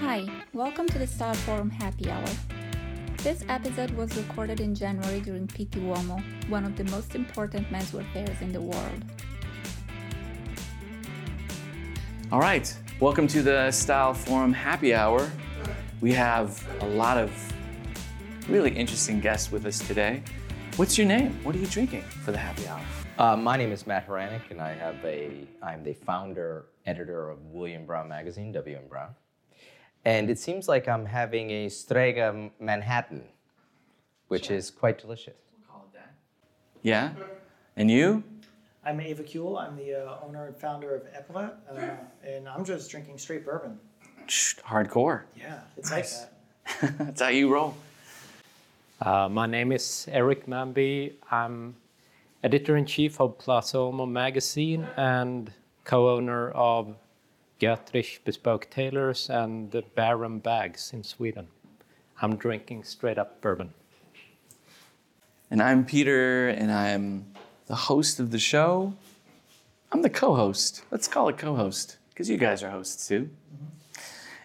Hi, welcome to the Styleforum Happy Hour. This episode was recorded in January during Pitti Uomo, one of the most important menswear fairs in the world. All right, welcome to the Styleforum Happy Hour. We have a lot of really interesting guests with us today. What's your name? What are you drinking for the happy hour? Uh, my name is Matt Hranek, and I have a. I'm the founder, editor of William Brown Magazine, W.M. Brown. And it seems like I'm having a Strega Manhattan, which is quite delicious. We'll call it that. Yeah, and you? I'm Ava Kuehl. I'm the uh, owner and founder of Epaulet, uh, and I'm just drinking straight bourbon. Hardcore. Yeah, it's like that. That's how you roll. Uh, my name is Erik Mannby. I'm editor in chief of Plaza Uomo magazine and co owner of Götrich Bespoke Tailors and the Baron Bags in Sweden. I'm drinking straight up bourbon. And I'm Peter, and I'm the host of the show. I'm the co host. Let's call it co host, because you guys are hosts too. Mm-hmm.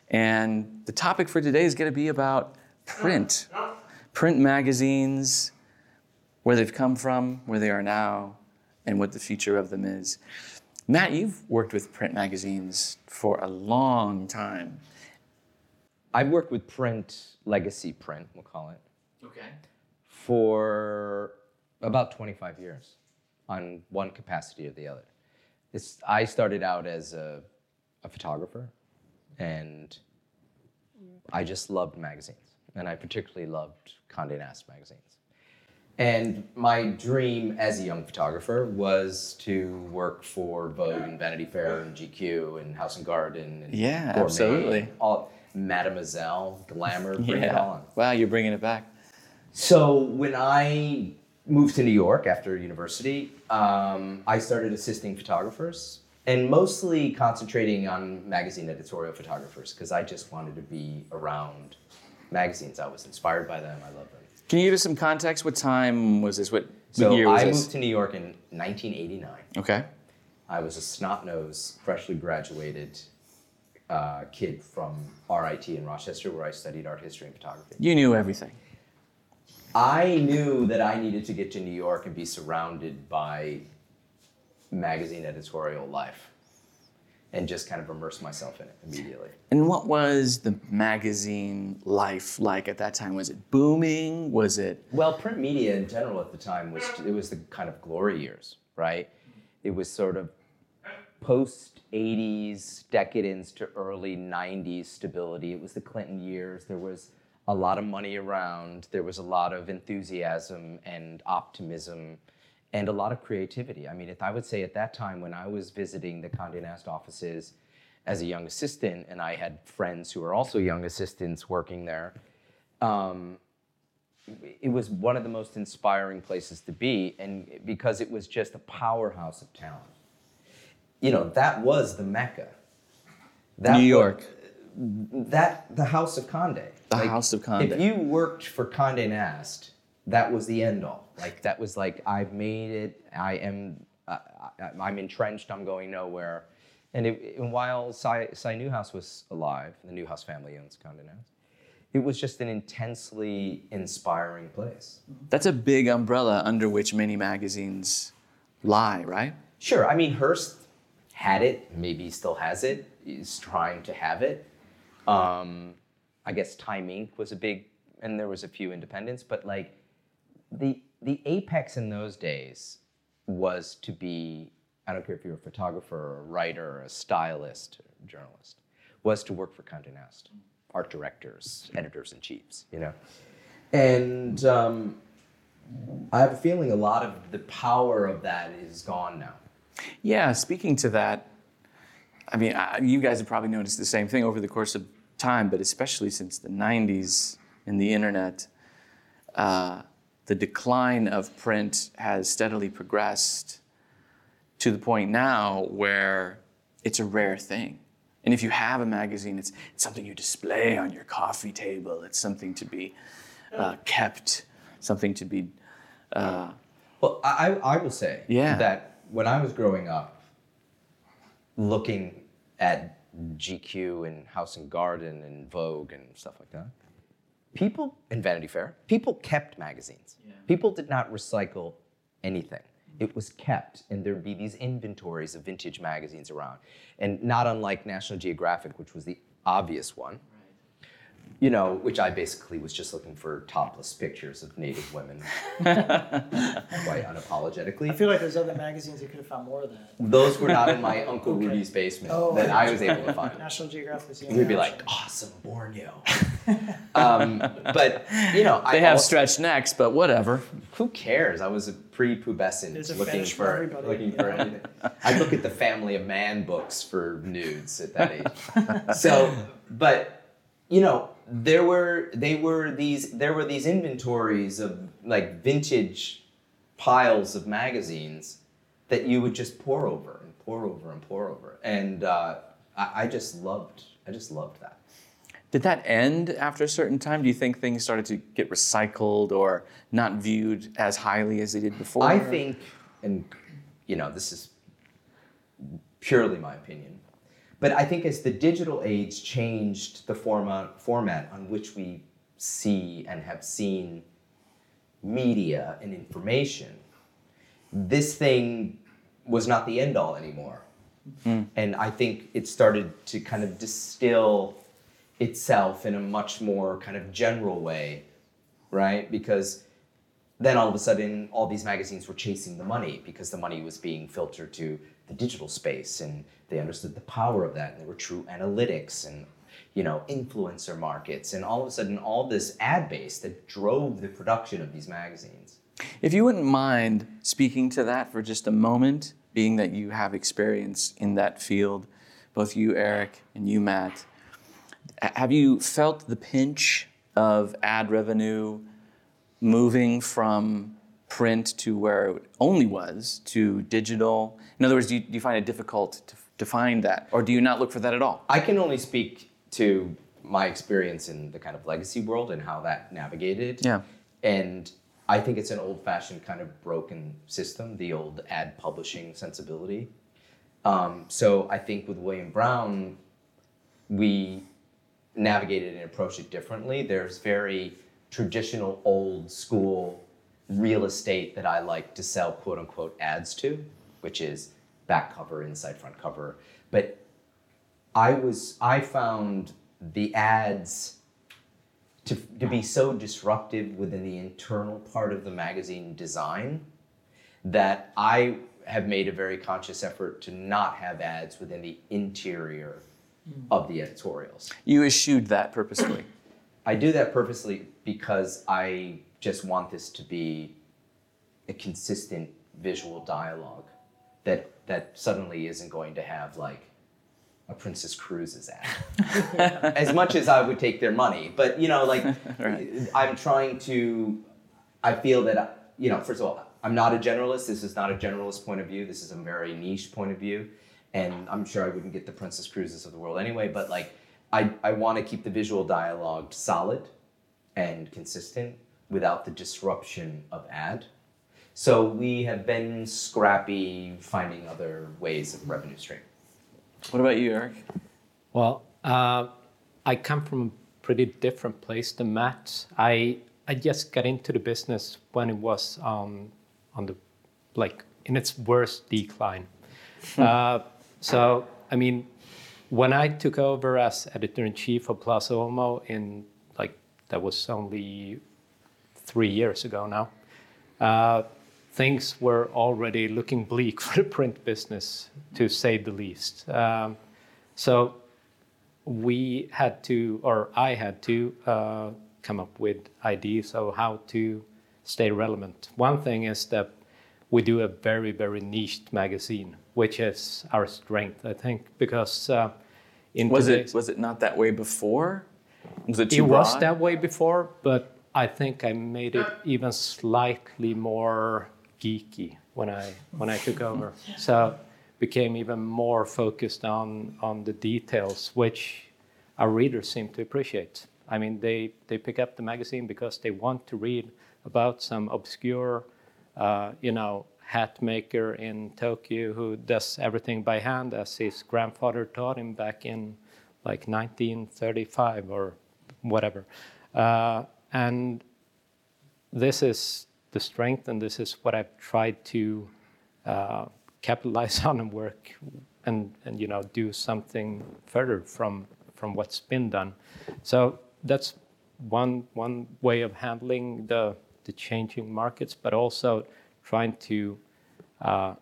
And the topic for today is going to be about print print magazines, where they've come from, where they are now, and what the future of them is. Matt, you've worked with print magazines for a long time. I've worked with print, legacy print, we'll call it, Okay. for about 25 years on one capacity or the other. It's, I started out as a, a photographer, and I just loved magazines. And I particularly loved Condé Nast magazines. And my dream as a young photographer was to work for Vogue and Vanity Fair and GQ and House and Garden and Yeah, Gourmet, absolutely. all Mademoiselle, Glamour, bring it on. Wow, you're bringing it back. So when I moved to New York after university, um, I started assisting photographers and mostly concentrating on magazine editorial photographers because I just wanted to be around magazines. I was inspired by them. I love them. Can you give us some context? What time was this? What, what So year was I this? moved to New York in 1989. okay. I was a snot-nosed, freshly graduated uh, kid from RIT in Rochester, where I studied art history and photography. You knew everything. I knew that I needed to get to New York and be surrounded by magazine editorial life and just kind of immerse myself in it immediately. And what was the magazine life like at that time? Was it booming? Was it Well, print media in general at the time was it was the kind of glory years, right? It was sort of post 80s decadence to early 90s stability. It was the Clinton years. There was a lot of money around. There was a lot of enthusiasm and optimism and a lot of creativity. I mean, if I would say at that time when I was visiting the Condé Nast offices as a young assistant and I had friends who were also young assistants working there, um, it was one of the most inspiring places to be and because it was just a powerhouse of talent you know that was the mecca that New York? that the house of conde The House of Condé. if you worked for conde nast that was the end all like that was like i've made it i am uh, I, i'm entrenched i'm going nowhere and, it, and while Si, Si Newhouse was alive, the Newhouse family owns Condé Nast, it was just an intensely inspiring place. That's a big umbrella under which many magazines lie, right? Sure, I mean Hearst had it, maybe still has it, is trying to have it. Um, I guess Time Inc. was a big, and there was a few independents, but like the the apex in those days was to be. I don't care if you're a photographer, or a writer, or a stylist, or a journalist, was to work for Condé Nast, art directors, editors in chiefs, you know, and. Um, I have a feeling a lot of the power of that is gone now. Yeah, speaking to that, I mean, I, you guys have probably noticed the same thing over the course of time, but especially since the 90s and the internet, uh, the decline of print has steadily progressed to the point now where it's a rare thing. And if you have a magazine, it's, it's something you display on your coffee table, it's something to be uh, kept, something to be. Uh, Well, I, I will say Yeah. that when I was growing up, looking at GQ and House and Garden and Vogue and stuff like that. People and Vanity Fair, people kept magazines. People did not recycle anything. It was kept, and there'd be these inventories of vintage magazines around. And not unlike National Geographic, which was the obvious one, you know, which I basically was just looking for topless pictures of native women, quite unapologetically. I feel like there's other magazines that could have found more of that. Those were not in my Uncle Rudy's basement Oh, that I I was able to find. National Geographic. We'd be only like, awesome, Borneo. um, but, you know, They I have also- stretched necks, but whatever. Who cares? I was a prepubescent There's a looking for for, everybody. looking for anything. I look at the Family of Man books for nudes at that age. so, but you know, there were they were these there were these inventories of like vintage piles of magazines that you would just pour over and pour over and pour over, and uh, I, I just loved I just loved that. Did that end after a certain time? Do you think things started to get recycled or not viewed as highly as they did before? I think, and you know, this is purely my opinion, but I think as the digital age changed the format format on which we see and have seen media and information, this thing was not the end all anymore. Hmm. And I think it started to kind of distill itself in a much more kind of general way, right? Because then all of a sudden all these magazines were chasing the money because the money was being filtered to the digital space and they understood the power of that and there were true analytics and you know influencer markets and all of a sudden all this ad base that drove the production of these magazines. If you wouldn't mind speaking to that for just a moment, being that you have experience in that field, both you, Erik, and you, Matt, have you felt the pinch of ad revenue moving from print to where it only was to digital? In other words, do you, do you find it difficult to, to find that, or do you not look for that at all? i can only speak to my experience in the kind of legacy world and how that navigated Yeah. and i think it's an old-fashioned kind of broken system the old ad publishing sensibility um, so i think with william brown we navigated and approached it differently. There's very traditional, old school real estate that I like to sell quote unquote ads to, which is back cover, inside front cover. But I was I found the ads to, to be so disruptive within the internal part of the magazine design that I have made a very conscious effort to not have ads within the interior mm. of the editorials. You eschewed that purposely. I do that purposely because I just want this to be a consistent visual dialogue that that suddenly isn't going to have like a Princess Cruises ad. as much as I would take their money, but you know, like Right. I'm trying to. I feel that you know, first of all, I'm not a generalist. This is not a generalist point of view. This is a very niche point of view, and I'm sure I wouldn't get the Princess Cruises of the world anyway. But like, I I want to keep the visual dialogue solid and consistent without the disruption of ad. So we have been scrappy finding other ways of revenue stream. What about you, Erik? Well, uh, I come from a pretty different place than Matt. I I just got into the business when it was um, on the like in its worst decline. uh, so I mean, when I took over as editor in chief of Plaza Uomo in like that was only three years ago now. Uh, things were already looking bleak for the print business, to say the least. Um, so we had to, or I had to, uh, come up with ideas of how to stay relevant. One thing is that we do a very, very niched magazine, which is our strength, I think, because uh, in Was it was it not that way before? Was it it was that way before, but I think I made it even slightly more geeky when I when I took over. So became even more focused on on the details, which our readers seem to appreciate. I mean, they they pick up the magazine because they want to read about some obscure, uh, you know, hat maker in Tokyo who does everything by hand as his grandfather taught him back in like 1935 or whatever. Uh, and this is the strength, and this is what I've tried to uh, capitalize on and work and, and you know do something further from from what's been done. So that's one one way of handling the the changing markets, but also trying to uh,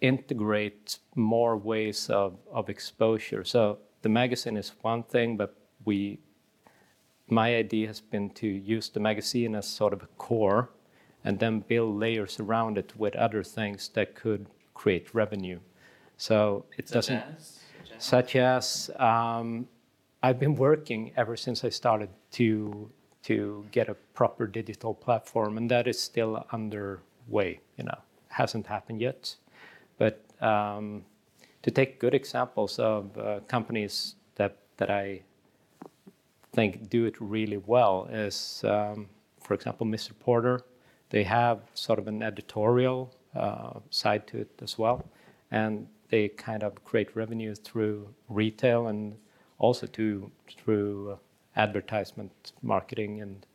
integrate more ways of, of exposure. So the magazine is one thing, but we my idea has been to use the magazine as sort of a core and then build layers around it with other things that could create revenue. So it doesn't, such as um, I've been working ever since I started to to get a proper digital platform, and that is still underway. You know, hasn't happened yet, but um, to take good examples of uh, companies that that I think do it really well is, um, for example, Mr. Porter. They have sort of an editorial uh, side to it as well, and they kind of create revenue through retail and also to through advertisement marketing and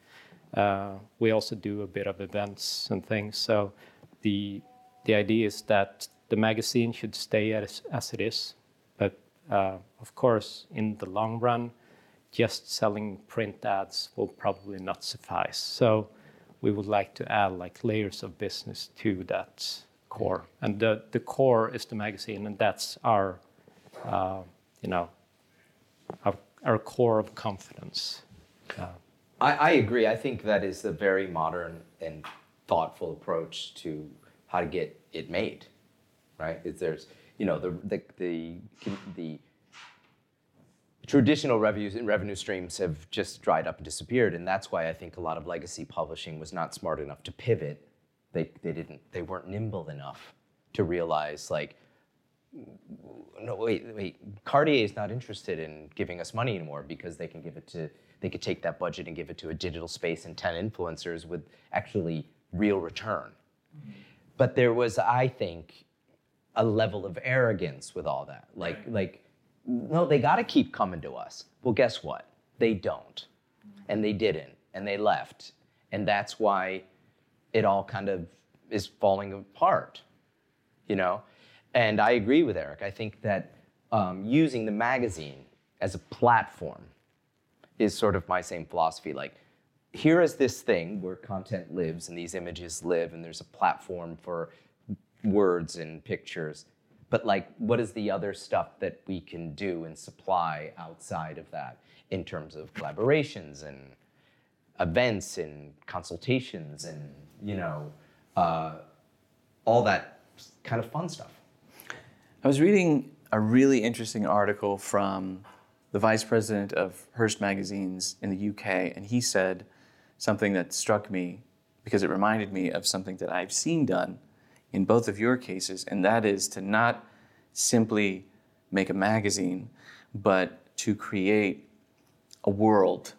uh, we also do a bit of events and things so the the idea is that the magazine should stay as, as it is but uh, of course in the long run just selling print ads will probably not suffice so we would like to add like layers of business to that core and the, the core is the magazine and that's our uh, you know our, our core of confidence. Uh, I, I agree. I think that is a very modern and thoughtful approach to how to get it made, right? Is there's you know the the the, the traditional revenues and revenue streams have just dried up and disappeared, and that's why I think a lot of legacy publishing was not smart enough to pivot. They they didn't they weren't nimble enough to realize like no, wait, wait. Cartier is not interested in giving us money anymore because they can give it to, they could take that budget and give it to a digital space and 10 influencers with actually real return. But there was, I think, a level of arrogance with all that. Like, like, no, they got to keep coming to us. Well, guess what? They don't, and they didn't, and they left, and that's why it all kind of is falling apart. You know, and I agree with Erik. I think that um, using the magazine as a platform is sort of my same philosophy. Like, here is this thing where content lives and these images live, and there's a platform for words and pictures. But, like, what is the other stuff that we can do and supply outside of that in terms of collaborations and events and consultations and, you know, uh, all that kind of fun stuff? I was reading a really interesting article from the vice president of Hearst Magazines in the UK, and he said something that struck me because it reminded me of something that I've seen done in both of your cases, and that is to not simply make a magazine, but to create a world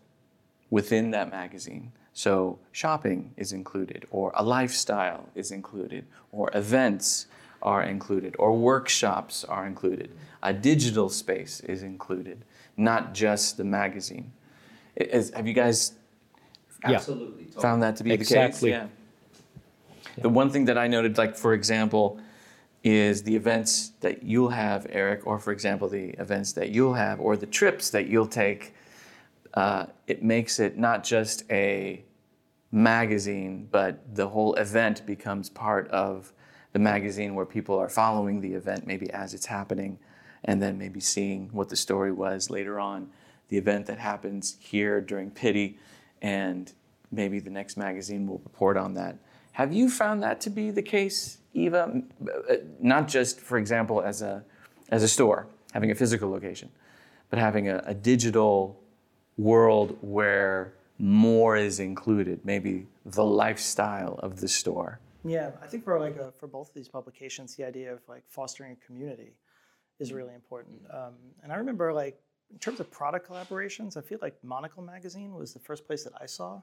within that magazine. So shopping is included, or a lifestyle is included, or events are included, or workshops are included. A digital space is included, not just the magazine. Is, have you guys Absolutely. found that to be Exactly. the case? Yeah. The one thing that I noted, like for example, is the events that you'll have, Erik, or for example, the events that you'll have, or the trips that you'll take. Uh, it makes it not just a magazine, but the whole event becomes part of the magazine where people are following the event maybe as it's happening and then maybe seeing what the story was later on the event that happens here during Pitti, and maybe the next magazine will report on that have you found that to be the case eva uh, not just for example as a as a store having a physical location but having a, a digital world where more is included maybe the lifestyle of the store Yeah, I think for like a, for both of these publications, the idea of like fostering a community is really important. Um, and I remember like in terms of product collaborations, I feel like Monocle magazine was the first place that I saw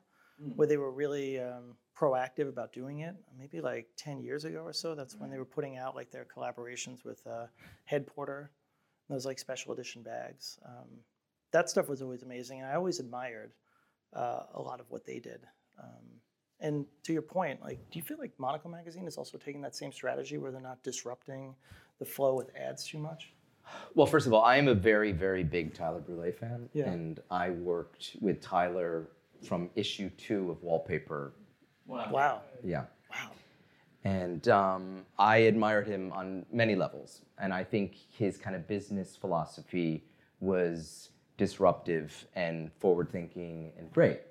where they were really um, proactive about doing it. Maybe like 10 years ago or so, that's when they were putting out like their collaborations with uh, Head Porter, those like special edition bags. Um, that stuff was always amazing, and I always admired uh, a lot of what they did. Um, and to your point, like, do you feel like Monocle Magazine is also taking that same strategy where they're not disrupting the flow with ads too much? Well, first of all, I am a very, very big Tyler Brûlé fan, Yeah. and I worked with Tyler from issue two of Wallpaper. Wow. Yeah, Wow. and um, I admired him on many levels, and I think his kind of business philosophy was disruptive and forward-thinking and great.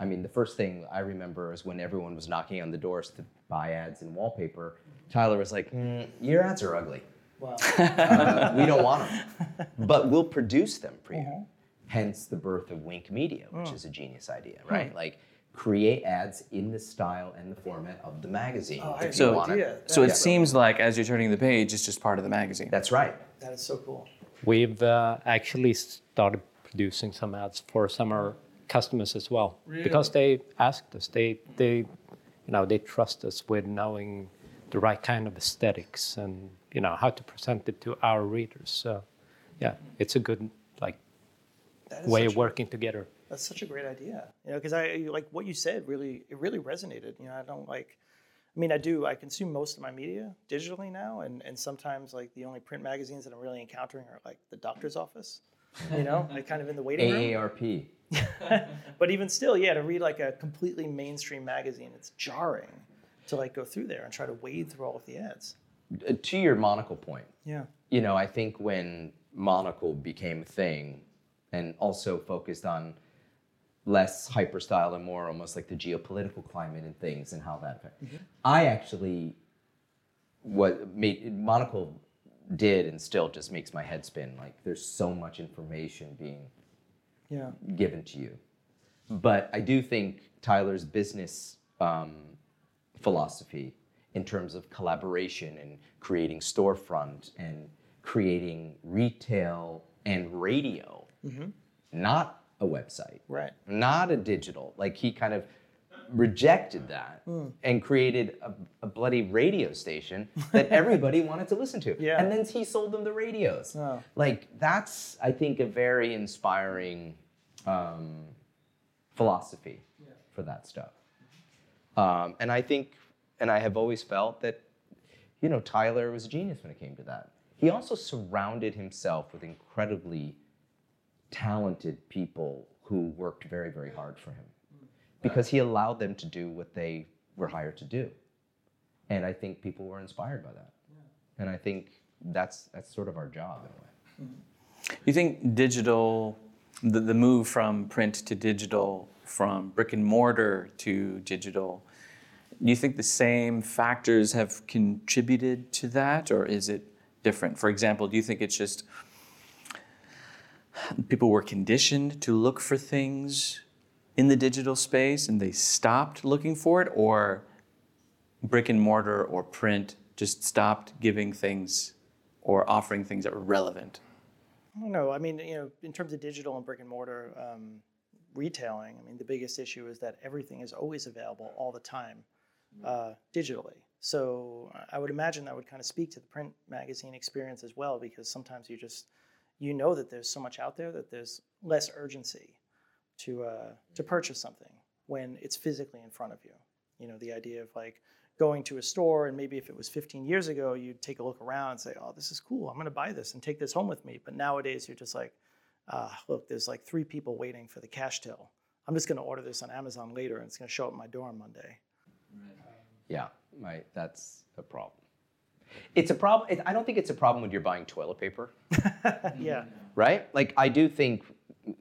I mean, the first thing I remember is when everyone was knocking on the doors to buy ads in wallpaper. Tyler was like, "Mm, "Your ads are ugly." Wow. Uh, we don't want them, but we'll produce them for you. Uh-huh. Hence the birth of Wink Media, Oh. which is a genius idea, Hmm. right? Like create ads in the style and the format of the magazine. Oh, if had you no want it. So it Yeah. seems like as you're turning the page, it's just part of the magazine. That's right. That is so cool. We've uh, actually started producing some ads for some of our customers as well because they asked us. They they you know they trust us with knowing the right kind of aesthetics and you know how to present it to our readers. So yeah, it's a good like That is way such of a- working together. That's such a great idea. You know, because I like what you said. Really, it really resonated. You know, I don't like. I mean, I do. I consume most of my media digitally now, and and sometimes like the only print magazines that I'm really encountering are like the doctor's office. You know, like kind of in the waiting room. AARP. But even still, yeah, to read like a completely mainstream magazine, it's jarring to like go through there and try to wade through all of the ads. Uh, To your monocle point, Yeah. you know, I think when monocle became a thing and also focused on less hyper style and more almost like the geopolitical climate and things and how that affects. I actually what made monocle did and still just makes my head spin like there's so much information being Yeah. given to you. But I do think Tyler's business um, philosophy in terms of collaboration and creating storefront and creating retail and radio, not a website, Right. not a digital. Like he kind of rejected that and created a, a bloody radio station that everybody wanted to listen to. Yeah. And then he sold them the radios. Oh. Like that's I think a very inspiring um, philosophy for that stuff. Um, and I think, and I have always felt that, you know, Tyler was a genius when it came to that. He also surrounded himself with incredibly talented people who worked very, very hard for him mm. because he allowed them to do what they were hired to do. And I think people were inspired by that. And I think that's that's sort of our job in a way. Mm-hmm. You think digital, the, the move from print to digital, from brick and mortar to digital, do you think the same factors have contributed to that, or is it different? For example, do you think it's just people were conditioned to look for things in the digital space and they stopped looking for it, or brick and mortar or print just stopped giving things or offering things that were relevant? I don't know. I mean, you know, in terms of digital and brick and mortar um, retailing, I mean, the biggest issue is that everything is always available all the time uh, digitally. So I would imagine that would kind of speak to the print magazine experience as well, because sometimes you just you know that there's so much out there that there's less urgency to uh, to purchase something when it's physically in front of you. You know, the idea of like going to a store and maybe if it was 15 years ago, you'd take a look around and say, "Oh, this is cool. I'm going to buy this and take this home with me." But nowadays, you're just like, uh, "Look, there's like three people waiting for the cash till. I'm just going to order this on Amazon later, and it's going to show up at my door on Monday." Yeah, right. That's a problem. It's a problem. I don't think it's a problem when you're buying toilet paper, yeah, right? Like I do think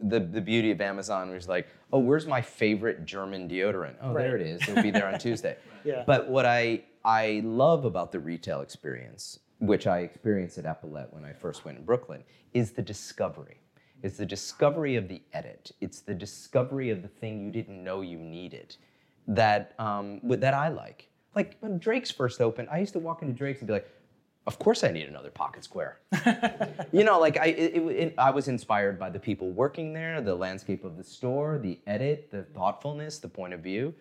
the the beauty of Amazon was like, oh, where's my favorite German deodorant? Oh, there it is. It'll be there on Tuesday. Yeah. But what I I love about the retail experience, which I experienced at Epaulet when I first went in Brooklyn, is the discovery. It's the discovery of the edit. It's the discovery of the thing you didn't know you needed that um, that I like. Like when Drake's first opened, I used to walk into Drake's and be like, of course I need another pocket square. you know, like I, it, it, I was inspired by the people working there, the landscape of the store, the edit, the thoughtfulness, the point of view.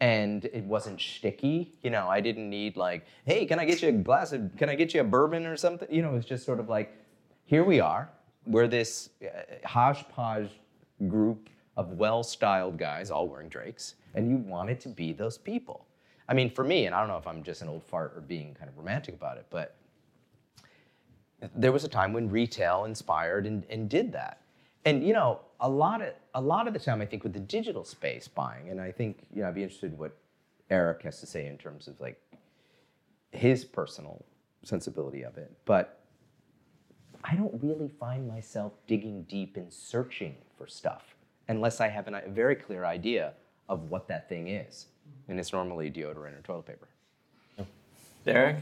And it wasn't sticky. You know, I didn't need like, hey, can I get you a glass of, can I get you a bourbon or something? You know, it was just sort of like, here we are. We're this uh, hodgepodge group of well-styled guys, all wearing Drakes, and you wanted to be those people. I mean, for me, and I don't know if I'm just an old fart or being kind of romantic about it, but there was a time when retail inspired and, and did that. And you know, a lot of a lot of the time, I think with the digital space buying, and I think you know, I'd be interested in what Erik has to say in terms of like his personal sensibility of it. But I don't really find myself digging deep and searching for stuff unless I have an, a very clear idea of what that thing is, and it's normally deodorant or toilet paper. Derek?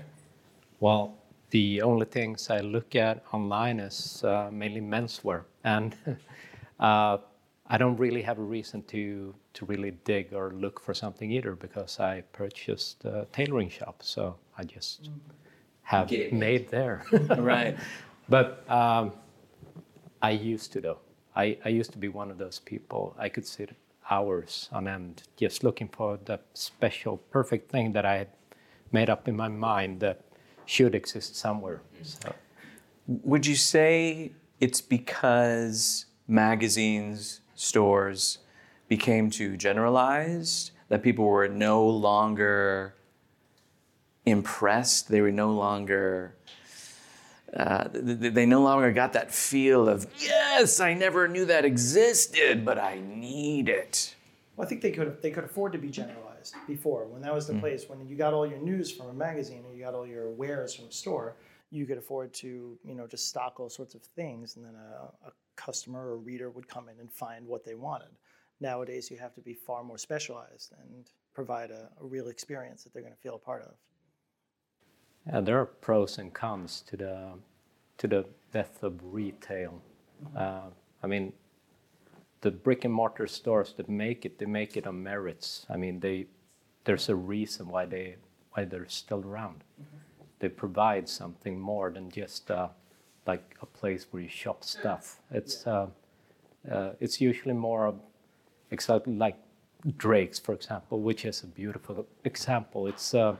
Well, the only things I look at online is uh, mainly menswear, and uh, I don't really have a reason to to really dig or look for something either because I purchased a tailoring shop, so I just have Get it made there. right. but um, I used to though. I, I used to be one of those people. I could sit hours on end just looking for the special, perfect thing that I had made up in my mind that should exist somewhere. So, Would you say it's because magazines, stores became too generalized, that people were no longer impressed, they were no longer. Uh, th- th- they no longer got that feel of yes, I never knew that existed, but I need it. Well, I think they could they could afford to be generalized before when that was the place when you got all your news from a magazine and you got all your wares from a store. You could afford to you know just stock all sorts of things, and then a, a customer or reader would come in and find what they wanted. Nowadays, you have to be far more specialized and provide a, a real experience that they're going to feel a part of. Yeah, there are pros and cons to the to the death of retail. Uh, I mean, the brick and mortar stores that make it, they make it on merits. I mean, they there's a reason why they why they're still around. They provide something more than just uh, like a place where you shop stuff. It's uh, uh, it's usually more of exactly like Drake's, for example, which is a beautiful example. It's uh,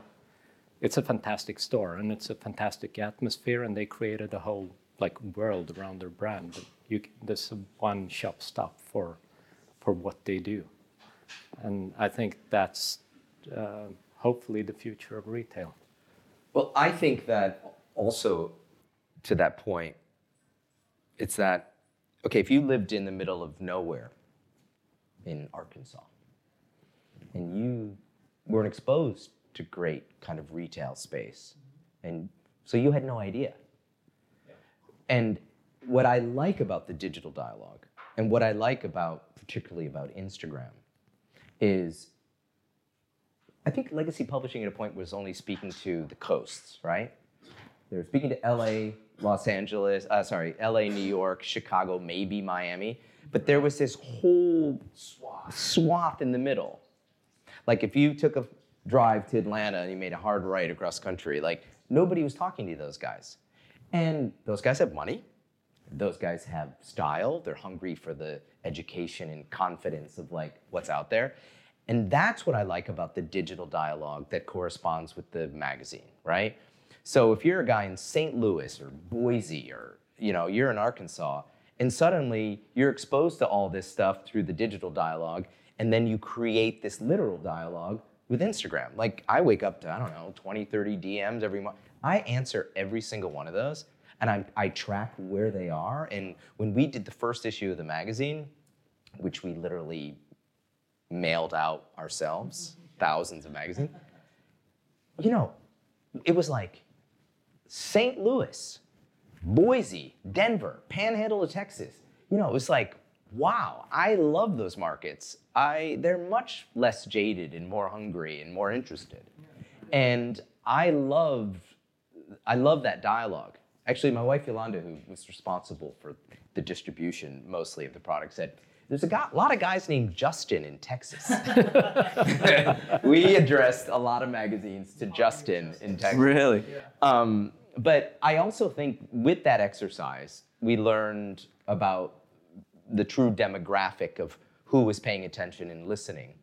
it's a fantastic store and it's a fantastic atmosphere, and they created a whole like world around their brand. A one shop stop for for what they do, and I think that's uh, hopefully the future of retail. Well, I think that also to that point, it's that, okay, if you lived in the middle of nowhere in Arkansas and you weren't exposed to great kind of retail space, and so you had no idea. And what I like about the digital dialogue and what I like about, particularly about Instagram, is I think legacy publishing at a point was only speaking to the coasts, right? They were speaking to LA, Los Angeles, uh, sorry, LA, New York, Chicago, maybe Miami, but there was this whole swath in the middle. Like if you took a drive to Atlanta and you made a hard right across country, like nobody was talking to those guys. And those guys have money. Those guys have style. They're hungry for the education and confidence of like what's out there. And that's what I like about the digital dialogue that corresponds with the magazine, right? So if you're a guy in St. Louis or Boise or you know, you're in Arkansas and suddenly you're exposed to all this stuff through the digital dialogue and then you create this literal dialogue with Instagram. Like I wake up to I don't know, 20, 30 DMs every month. I answer every single one of those and I, I track where they are and when we did the first issue of the magazine, which we literally mailed out ourselves, thousands of magazines. You know, it was like St. Louis, Boise, Denver, Panhandle of Texas. You know, it was like, wow, I love those markets. I they're much less jaded and more hungry and more interested. And I love I love that dialogue. Actually, my wife Yolanda, who was responsible for the distribution mostly of the product, said, "There's a guy, lot of guys named Justin in Texas." we addressed a lot of magazines to Justin in Texas. Really? Um, but I also think with that exercise, we learned about the true demographic of who was paying attention and listening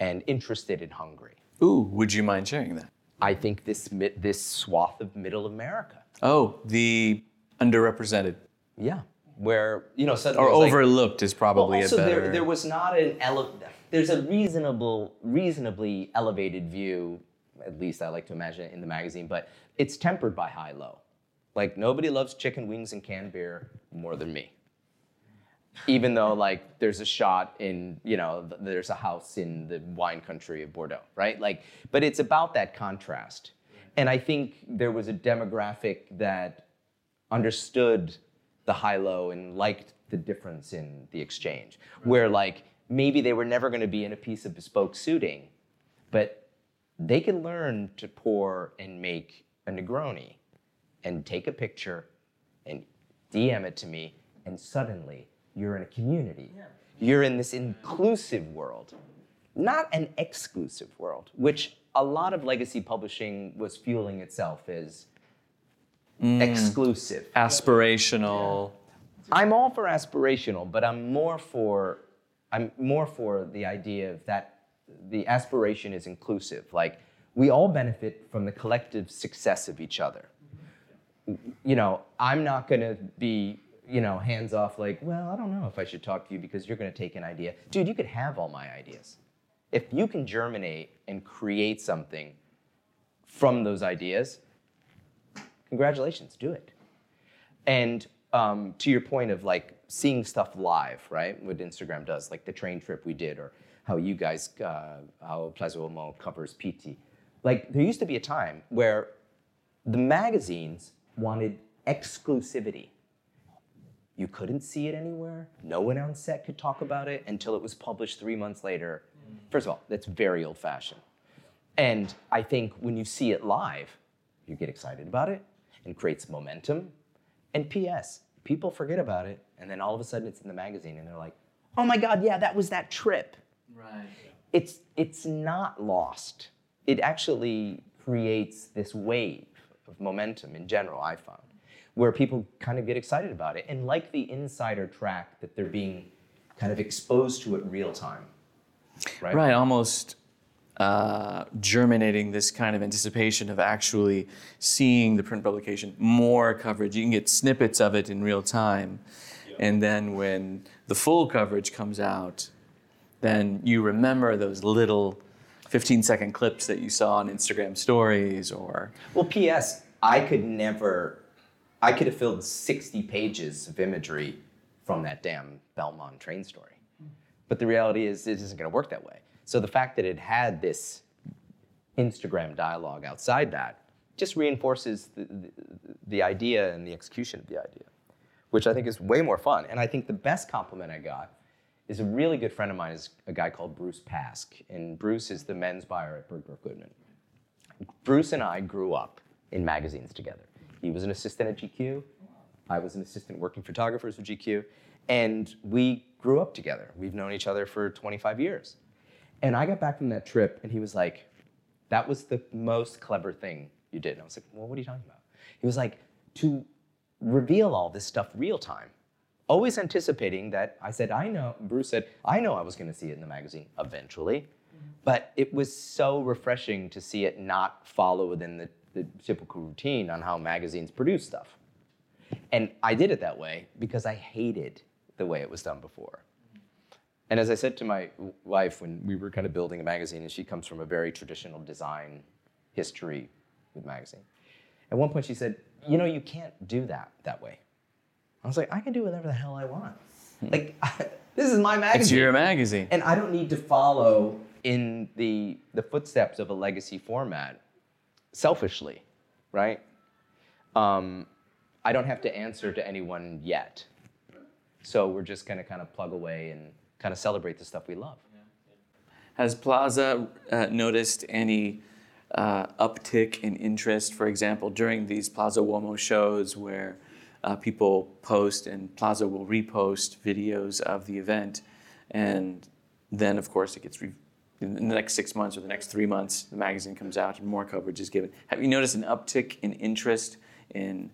and interested and hungry. Ooh, would you mind sharing that? I think this this swath of middle America. Oh, the underrepresented Yeah. Where, you know, suddenly or was like- overlooked is probably well, also a better. there, there was not an ele- there's a reasonable reasonably elevated view at least i like to imagine it in the magazine but it's tempered by high low like nobody loves chicken wings and canned beer more than me even though like there's a shot in you know th- there's a house in the wine country of bordeaux right? Like but it's about that contrast. And i think there was a demographic that understood the high low and liked the difference in the exchange. Where like maybe they were never going to be in a piece of bespoke suiting, but they can learn to pour and make a Negroni and take a picture and DM it to me, and suddenly you're in a community. You're in this inclusive world, not an exclusive world, which a lot of legacy publishing was fueling itself as mm. exclusive. aspirational. I'm all for aspirational, but I'm more for I'm more for the idea of that the aspiration is inclusive. Like we all benefit from the collective success of each other. You know, I'm not going to be, you know, hands off like, well, I don't know if I should talk to you because you're going to take an idea. Dude, you could have all my ideas. If you can germinate and create something from those ideas, congratulations, do it. And um, to your point of like seeing stuff live, right? What Instagram does, like the train trip we did, or how you guys, uh, how Plaza Uomo covers Pitti. Like there used to be a time where the magazines wanted exclusivity. You couldn't see it anywhere. No one on set could talk about it until it was published three months later. Mm. First of all, that's very old fashioned. And I think when you see it live, you get excited about it and creates momentum. And P.S., people forget about it, and then all of a sudden it's in the magazine, and they're like, "Oh my God, yeah, that was that trip." Right. It's it's not lost. It actually creates this wave of momentum in general. I found where people kind of get excited about it and like the insider track that they're being kind of exposed to it real time. Right. Right, almost uh, germinating this kind of anticipation of actually seeing the print publication, more coverage. You can get snippets of it in real time. And then when the full coverage comes out, then you remember those little 15 second clips that you saw on Instagram stories or. Well, P.S. I could never, I could have filled 60 pages of imagery from that damn Belmond train story. But the reality is, it isn't going to work that way. So the fact that it had this Instagram dialogue outside that just reinforces the, the, the idea and the execution of the idea, which I think is way more fun. And I think the best compliment I got is a really good friend of mine is a guy called Bruce Pask. And Bruce is the men's buyer at Bergdorf Goodman. Bruce and I grew up in magazines together. He was an assistant at GQ. I was an assistant working photographers for GQ. And we grew up together. We've known each other for 25 years. And I got back from that trip, and he was like, That was the most clever thing you did. And I was like, Well, what are you talking about? He was like, To reveal all this stuff real time, always anticipating that I said, I know, Bruce said, I know I was going to see it in the magazine eventually. Mm-hmm. But it was so refreshing to see it not follow within the, the typical routine on how magazines produce stuff. And I did it that way because I hated the way it was done before. And as I said to my wife when we were kind of building a magazine, and she comes from a very traditional design history with magazine. At one point, she said, "You know, you can't do that that way." I was like, "I can do whatever the hell I want. Hmm. Like, this is my magazine. It's your magazine. and I don't need to follow in the the footsteps of a legacy format selfishly, right? Um, I don't have to answer to anyone yet. So we're just going to kind of plug away and kind of celebrate the stuff we love. Has Plaza uh, noticed any uh, uptick in interest, for example, during these Plaza Uomo shows where uh, people post and Plaza will repost videos of the event, and then, of course, it gets re- in the next six months or the next three months, the magazine comes out and more coverage is given. Have you noticed an uptick in interest in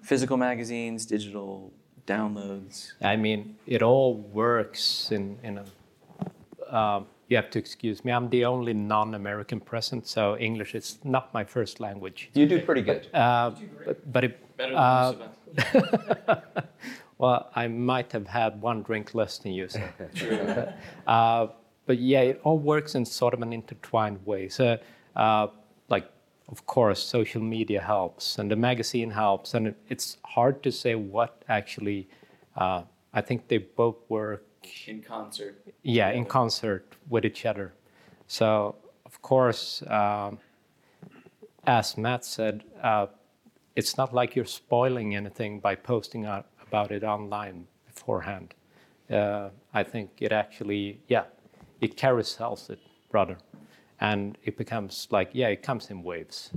physical magazines, digital downloads? I mean, it all works in in a. Um, you have to excuse me. I'm the only non-American present, so English is not my first language. You do pretty good. Uh, but, but it, Better than uh, most of us. well, I might have had one drink less than you. So. uh, but yeah, it all works in sort of an intertwined way. So, uh, like, of course, social media helps, and the magazine helps, and it, it's hard to say what actually. Uh, I think they both work in concert. Yeah, in concert with each other. So, of course, um, as Matt said, uh, it's not like you're spoiling anything by posting out about it online beforehand. Uh, I think it actually, yeah, it carousels it rather, and it becomes like, yeah, it comes in waves.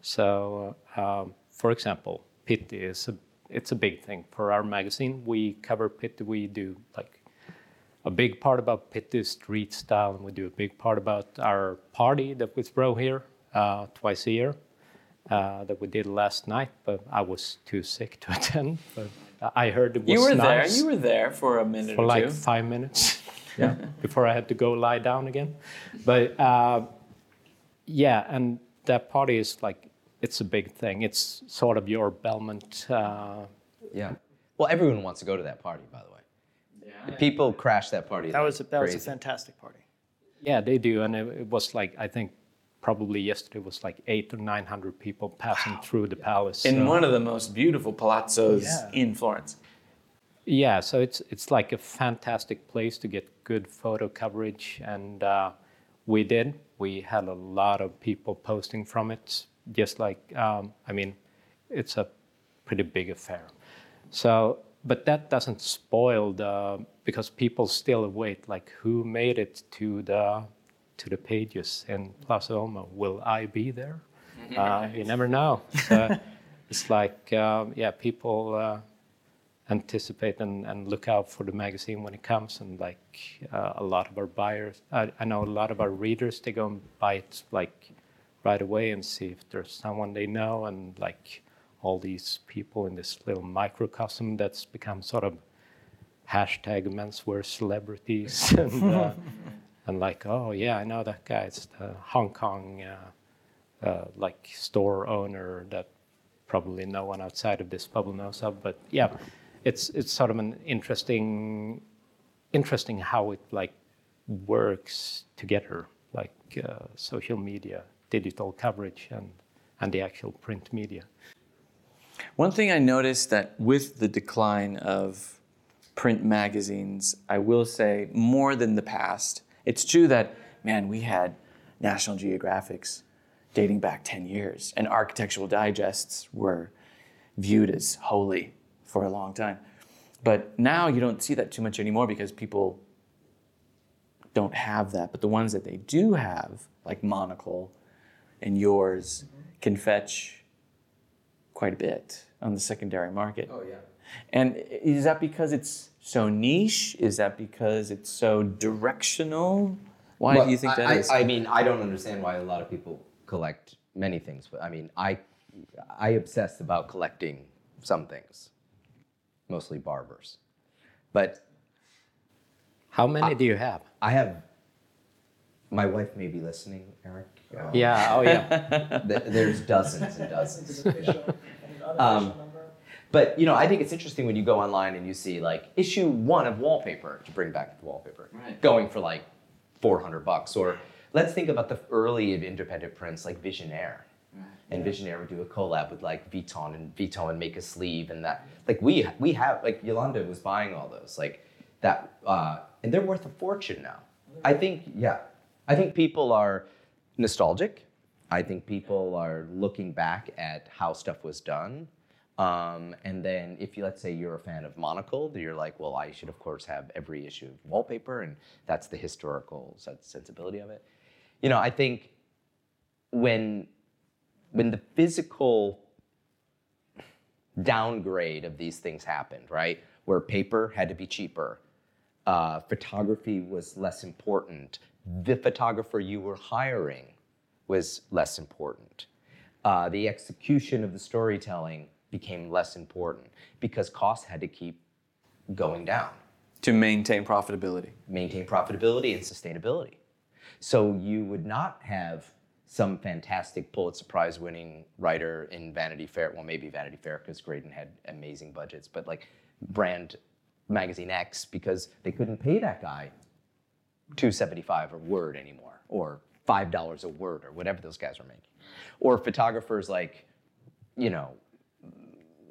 So, uh, um, for example, Pitti is a, it's a big thing for our magazine. We cover Pitti. We do like a big part about Pitti street style, and we do a big part about our party that we throw here uh, twice a year. Uh, that we did last night, but I was too sick to attend. But I heard it was You were nice there. You were there for a minute for or like two. five minutes. yeah, before I had to go lie down again. But uh, yeah, and that party is like it's a big thing. It's sort of your Belmond. Uh, Yeah. Well, everyone wants to go to that party, by the way. The people crash that party. That was a, that was a fantastic party. yeah, they do, and it, it was like I think probably yesterday was like eight or nine hundred people passing through the palace. in so- one of the most beautiful palazzos Yeah. in Florence. Yeah, so it's it's like a fantastic place to get good photo coverage, and uh, we did. We had a lot of people posting from it. Just like um, I mean, it's a pretty big affair. So, but that doesn't spoil the because people still wait. Like, who made it to the to the pages in Plaza Uomo? Will I be there? Uh, you never know. So it's like um, yeah, people. Uh, anticipate and, and look out for the magazine when it comes and like uh, a lot of our buyers I, I know a lot of our readers they go and buy it like right away and see if there's someone they know and like all these people in this little microcosm that's become sort of hashtag menswear celebrities and, uh, and like oh yeah i know that guy it's the hong kong uh, uh, like store owner that probably no one outside of this bubble knows of. But yeah, it's it's sort of an interesting interesting how it like works together, like uh, social media, digital coverage, and and the actual print media. One thing I noticed that with the decline of print magazines, I will say more than the past. It's true that, man, we had National Geographics dating back 10 years, and architectural digests were viewed as holy for a long time. But now you don't see that too much anymore because people don't have that. But the ones that they do have, like Monocle and yours, can fetch quite a bit on the secondary market. Oh yeah. And is that because it's so niche? Is that because it's so directional? Why Well, do you think that I, is? I, I mean, I don't understand why a lot of people collect many things, but I mean, I I obsess about collecting some things, mostly barbers. But How many do you have? I have. My wife may be listening, Erik. Uh, Yeah. Oh yeah. th- there's dozens and dozens. Um, But you know, I think it's interesting when you go online and you see like issue one of wallpaper to bring back the wallpaper, Right. going for like 400 bucks. Or let's think about the early independent prints like Visionaire. And Visionaire would do a collab with like Vuitton and Vuitton would make a sleeve and that. Like we we have like Yolanda was buying all those like that, uh, and they're worth a fortune now. I think yeah, I think people are nostalgic. I think people are looking back at how stuff was done. Um, and then if you let's say you're a fan of Monocle, you're like, well, I should of course have every issue of wallpaper, and that's the historical sensibility of it. You know, I think when when the physical downgrade of these things happened, right, where paper had to be cheaper, uh, photography was less important, the photographer you were hiring was less important. uh, the execution of the storytelling became less important because costs had to keep going down To maintain profitability. maintain profitability and sustainability. So you would not have some fantastic Pulitzer Prize winning writer in Vanity Fair. Well, maybe Vanity Fair because Graydon had amazing budgets, but like brand magazine X because they couldn't pay that guy 275 a word anymore or $5 a word or whatever those guys were making. Or photographers like, you know,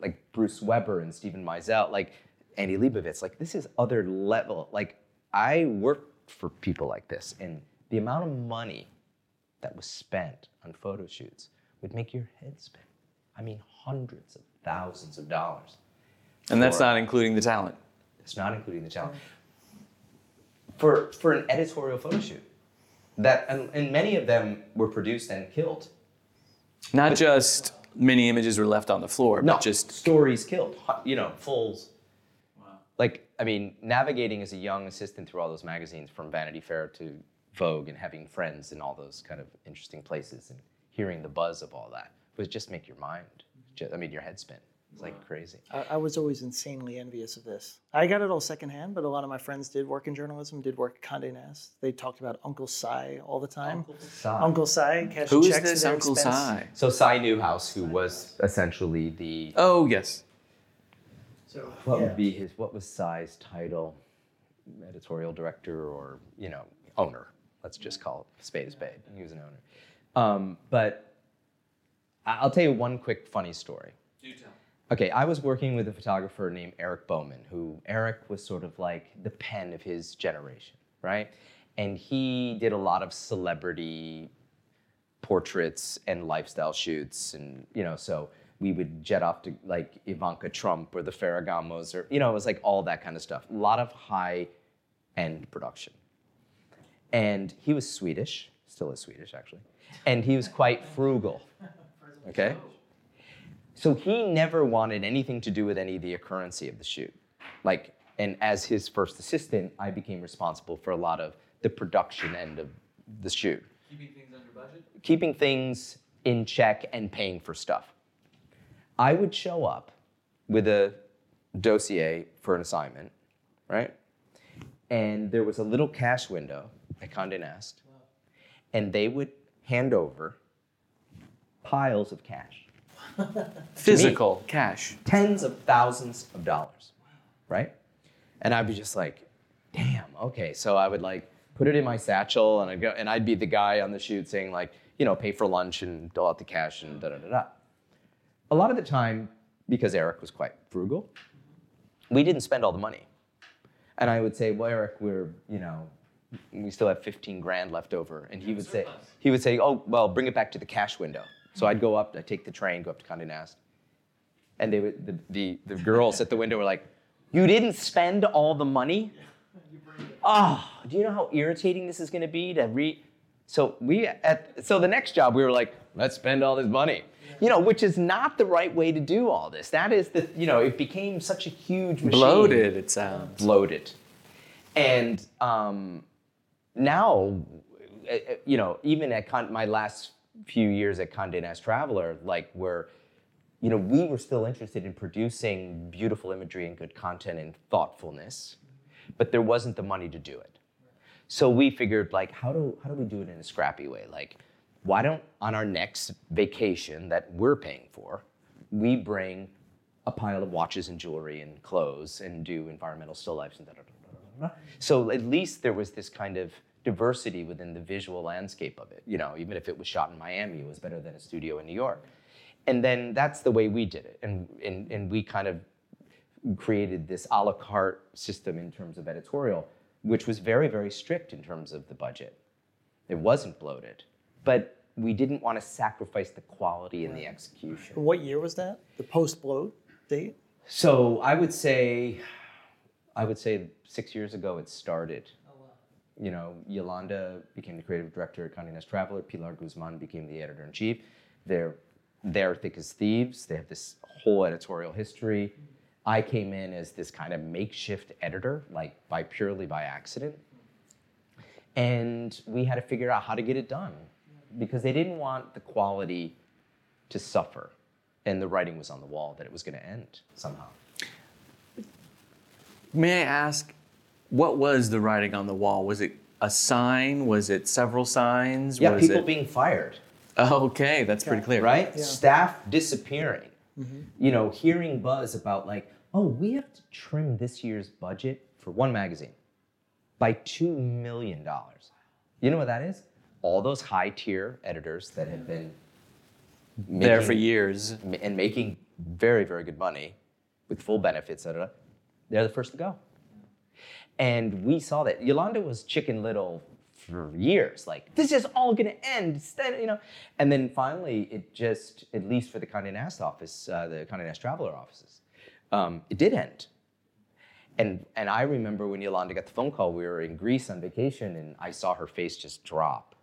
like Bruce Weber and Steven Meisel, like Annie Leibovitz, like this is other level. Like I work for people like this, and the amount of money that was spent on photo shoots would make your head spin. I mean, hundreds of thousands of dollars. And that's not including the talent. It's not including the talent. For for an editorial photo shoot, that and, and many of them were produced and killed. Not just many images were left on the floor, No, but just stories killed. You know, fulls. Like, I mean, navigating as a young assistant through all those magazines, from Vanity Fair to Vogue, and having friends in all those kind of interesting places, and hearing the buzz of all that was just make your mind. Mm-hmm. Just, I mean, your head spin. It's like crazy. I, I was always insanely envious of this. I got it all secondhand, but a lot of my friends did work in journalism, did work at Condé Nast. They talked about Uncle Si all the time. Uncle Si, cash who is checks this at Uncle expense. Si? So Si Newhouse, who was essentially the Oh yes. So, What yeah. would be his? What was Si's title? Editorial director or you know owner? Let's just call it spade a spade. He was an owner. Um, but I'll tell you one quick funny story. Do tell. Okay, I was working with a photographer named Eric Boman, who Eric was sort of like the Penn of his generation, right? And he did a lot of celebrity portraits and lifestyle shoots, and you know, so we would jet off to like Ivanka Trump or the Ferragamos, or you know, it was like all that kind of stuff. A lot of high end production. And he was Swedish, still is Swedish actually, and he was quite frugal. Okay? So he never wanted anything to do with any of the occurrency of the shoot. Like, and as his first assistant, I became responsible for a lot of the production end of the shoot. Keeping things under budget? Keeping things in check and paying for stuff. I would show up with a dossier for an assignment, right? And there was a little cash window at Condé Nast, and they would hand over piles of cash Physical cash. tens of thousands of dollars, right? And I'd be just like, damn, okay. So I would like put it in my satchel, and I'd go, and I'd be the guy on the shoot saying like, you know, pay for lunch and dole out the cash and da da da da. A lot of the time, because Eric was quite frugal, we didn't spend all the money. And I would say, well, Eric, we're, you know, we still have 15 grand left over. And he would say, he would say, oh, well, bring it back to the cash window. So I'd go up, I'd take the train, go up to Condé Nast, and they would, the, the, the girls at the window were like, You didn't spend all the money? Oh, do you know how irritating this is gonna be to read? So we at so the next job we were like, let's spend all this money. You know, which is not the right way to do all this. That is the you know, it became such a huge machine Bloated, it sounds. bloated. And um, now, uh, uh, you know, even at Con- my last few years at Condé Nast Traveler, like where, you know, we were still interested in producing beautiful imagery and good content and thoughtfulness, but there wasn't the money to do it. So we figured, like, how do how do we do it in a scrappy way? Like, why don't on our next vacation that we're paying for, we bring a pile of watches and jewelry and clothes and do environmental still lifes and da da da So at least there was this kind of diversity within the visual landscape of it. You know, even if it was shot in Miami, it was better than a studio in New York. And then that's the way we did it, and and, and we kind of created this a la carte system in terms of editorial, which was very, very strict in terms of the budget. It wasn't bloated, but we didn't want to sacrifice the quality and the execution. What year was that? The post bloat date? So I would say, I would say six years ago it started. Oh, you know, Yolanda became the creative director at Condé Nast Traveler. Pilar Guzman became the editor in chief. They're they're thick as thieves. They have this whole editorial history. Mm-hmm. I came in as this kind of makeshift editor, like by purely by accident. And we had to figure out how to get it done because they didn't want the quality to suffer. And the writing was on the wall that it was going to end somehow. May I ask, what was the writing on the wall? Was it a sign? Was it several signs? Yeah, was people it... being fired. Okay, that's pretty clear. right? Yeah. Staff disappearing. Mm-hmm. You know, hearing buzz about like, oh, we have to trim this year's budget for one magazine by two million dollars. You know what that is? All those high tier editors that have been There for years. and making very, very good money with full benefits, da, da, da, they're the first to go. And we saw that. Yolanda was chicken little for years. Like, this is all gonna end, you know. And then finally, it just, at least for the Condé Nast office, uh, the Condé Nast Traveler offices, um, it did end. And, and I remember when Yolanda got the phone call, we were in Greece on vacation, and I saw her face just drop.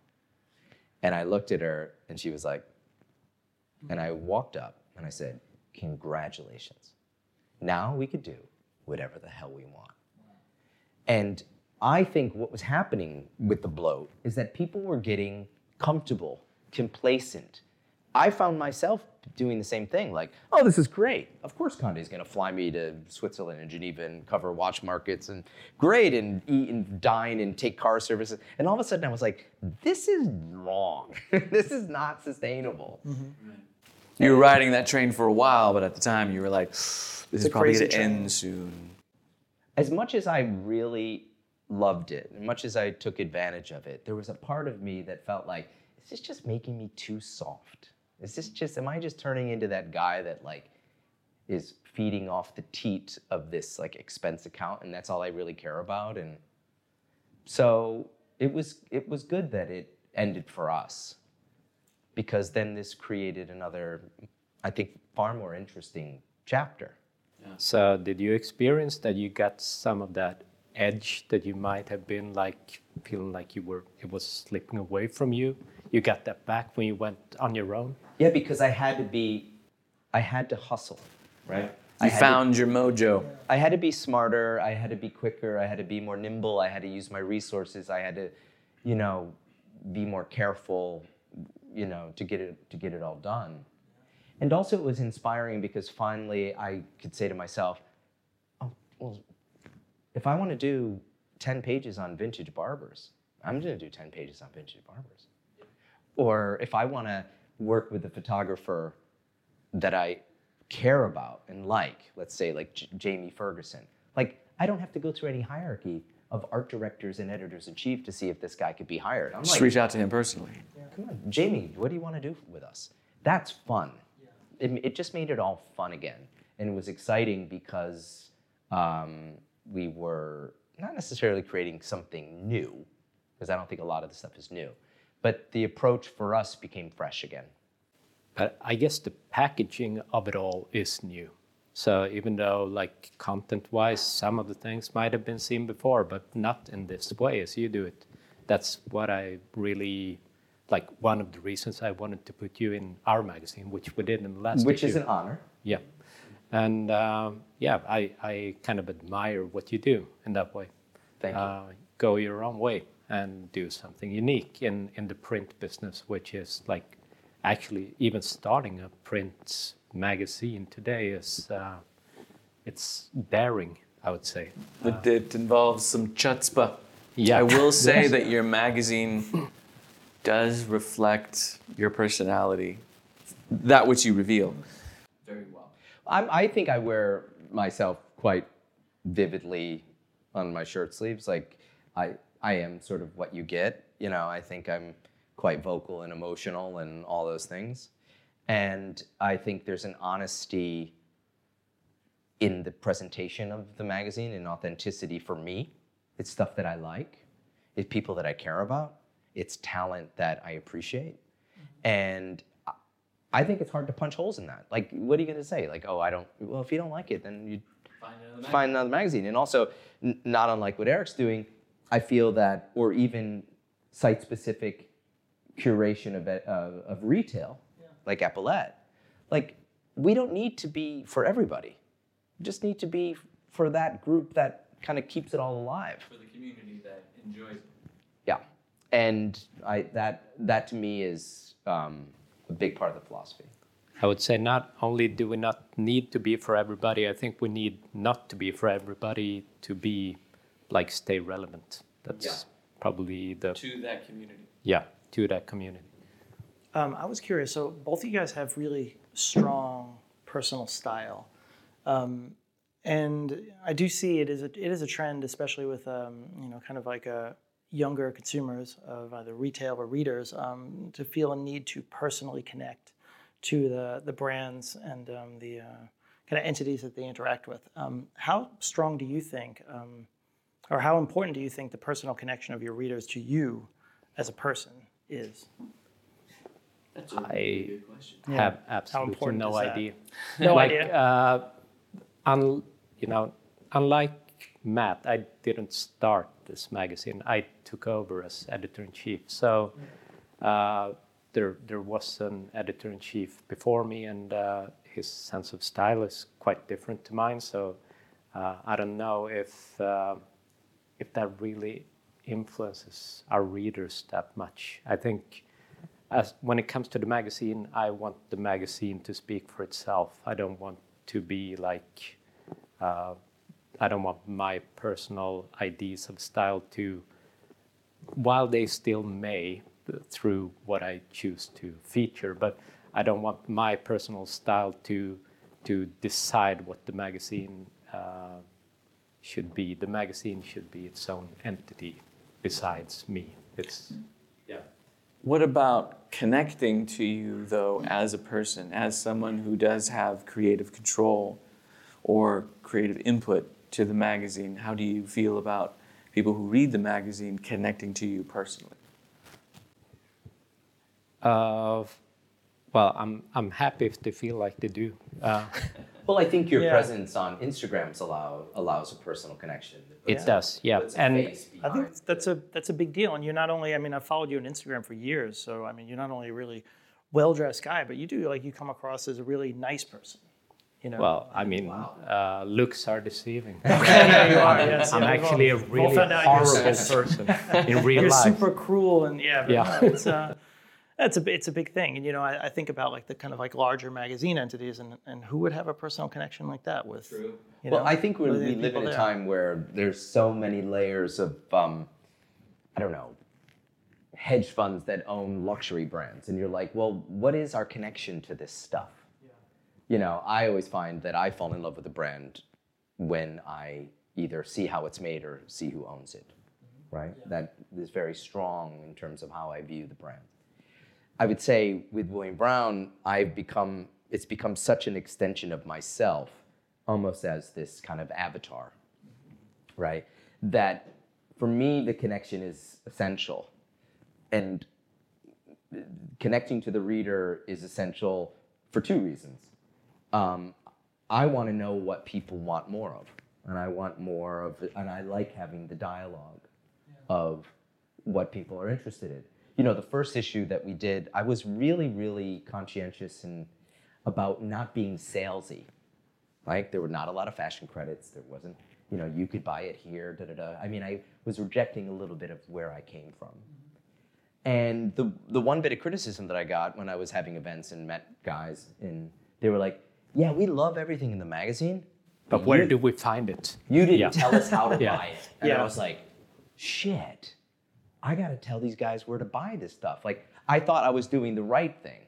And I looked at her, and she was like, and I walked up and I said, Congratulations. Now we could do whatever the hell we want. And I think what was happening with the bloat is that people were getting comfortable, complacent. I found myself doing the same thing, like, oh, this is great. Of course, Conde is going to fly me to Switzerland and Geneva and cover watch markets and great and eat and dine and take car services. And all of a sudden, I was like, this is wrong. this is not sustainable. Mm-hmm. You were riding that train for a while, but at the time you were like, this is probably going to end soon. as much as I really loved it, and much as I took advantage of it, there was a part of me that felt like, is this just making me too soft? Is this just, am I just turning into that guy that like is feeding off the teat of this like expense account and that's all I really care about? And so it was it was good that it ended for us because then this created another, I think, far more interesting chapter. So, did you experience that you got some of that edge that you might have been like feeling like you were it was slipping away from you? You got that back when you went on your own. Yeah, because I had to be, I had to hustle, right? I You had found your mojo. I had to be smarter. I had to be quicker. I had to be more nimble. I had to use my resources. I had to, you know, be more careful, you know, to get it to get it all done. And also, it was inspiring because finally I could say to myself, "Oh, well, if I want to do ten pages on vintage barbers, I'm going to do ten pages on vintage barbers." Or if I want to work with a photographer that I care about and like, let's say like J- Jamie Ferguson, like I don't have to go through any hierarchy of art directors and editors in chief to see if this guy could be hired. I'm Just like, reach out to him personally. come on, Jamie, what do you want to do with us? That's fun. It, it just made it all fun again. And it was exciting because um, we were not necessarily creating something new, because I don't think a lot of the stuff is new, but the approach for us became fresh again. But I guess the packaging of it all is new. So even though like content-wise, some of the things might have been seen before, but not in this way as you do it. That's what I really like. One of the reasons I wanted to put you in our magazine, which we did in the last Which is an honor. Yeah. And um, yeah, I, I kind of admire what you do in that way. Thank you. Uh, go your own way and do something unique in, in the print business, which is like actually even starting a print magazine today is uh, it's daring, I would say. It, it involves some chutzpah. Yeah. I will say that your magazine does reflect your personality, that which you reveal. Very well. I'm, I think I wear myself quite vividly on my shirt sleeves. Like I, I am sort of what you get. You know, I think I'm quite vocal and emotional and all those things. And I think there's an honesty in the presentation of the magazine and authenticity for me. It's stuff that I like. It's people that I care about. It's talent that I appreciate. And I- think it's hard to punch holes in that. Like, what are you going to say? Like, oh, I don't, well, if you don't like it, then you find another magazine. And also, n- not unlike what Erik's doing, I feel that, or even site specific curation of, of, of retail, like Epaulet, like, we don't need to be for everybody. We just need to be for that group that kind of keeps it all alive. For the community that enjoys it. Yeah, and I that that to me is um, a big part of the philosophy. I would say not only do we not need to be for everybody, I think we need not to be for everybody to be like stay relevant. That's Yeah. probably the To that community. yeah to that community. Um, I was curious. So both of you guys have really strong personal style, um, and I do see it as a, it is a trend, especially with um, you know kind of like a younger consumers of either retail or readers um, to feel a need to personally connect to the the brands and um, the uh, kind of entities that they interact with. Um, how strong do you think, or how important do you think the personal connection of your readers to you as a person is? That's a really good question. Have absolutely no idea. No like, idea. Uh, un, you know, unlike Matt, I didn't start this magazine. I took over as editor in chief. So uh, there, there was an editor in chief before me, and uh, his sense of style is quite different to mine. So uh, I don't know if uh, if that really influences our readers that much. I think as when it comes to the magazine, I want the magazine to speak for itself. I don't want to be like, uh, I don't want my personal ideas of style to, while they still may through what I choose to feature, but I don't want my personal style to to decide what the magazine uh, should be. The magazine should be its own entity besides me. It's. What about connecting to you, though, as a person, as someone who does have creative control or creative input to the magazine? How do you feel about people who read the magazine connecting to you personally? Uh, well, I'm I'm happy if they feel like they do. Uh, Well, I think your Yeah. presence on Instagrams allow allows a personal connection. it does, yeah. And I think that's a that's a big deal, and you're not only. I mean, I've followed you on Instagram for years, so I mean, you're not only a really well dressed guy, but you do like you come across as a really nice person. You know. well, I mean, uh, looks are deceiving. yeah, you are. Yes, I'm yeah, actually a really found out you're- horrible person in real You're life. super cruel, and yeah, but Yeah. no, it's uh, it's a it's a big thing, and you know, I, I think about like the kind of like larger magazine entities, and and who would have a personal connection like that with? True. You well, I think we're, with live in a there. time where there's so many layers of, um, I don't know, hedge funds that own luxury brands, and you're like, well, what is our connection to this stuff? You know, I always find that I fall in love with a brand when I either see how it's made or see who owns it, right? That is very strong in terms of how I view the brand. I would say with William Brown, I've become it's become such an extension of myself, almost as this kind of avatar, right? That for me the connection is essential, and connecting to the reader is essential for two reasons. Um, I want to know what people want more of, and I want more of, and I like having the dialogue of what people are interested in. You know, the first issue that we did, I was really, really conscientious and about not being salesy. Like there were not a lot of fashion credits. There wasn't, you know, you could buy it here. Da da da. I mean, I was rejecting a little bit of where I came from. And the the one bit of criticism that I got when I was having events and met guys, and they were like, "Yeah, we love everything in the magazine, But where you, do we find it? you didn't Yeah. tell us how to Yeah. buy it." And Yeah. I was like, "Shit, I got to tell these guys where to buy this stuff." Like I thought I was doing the right thing.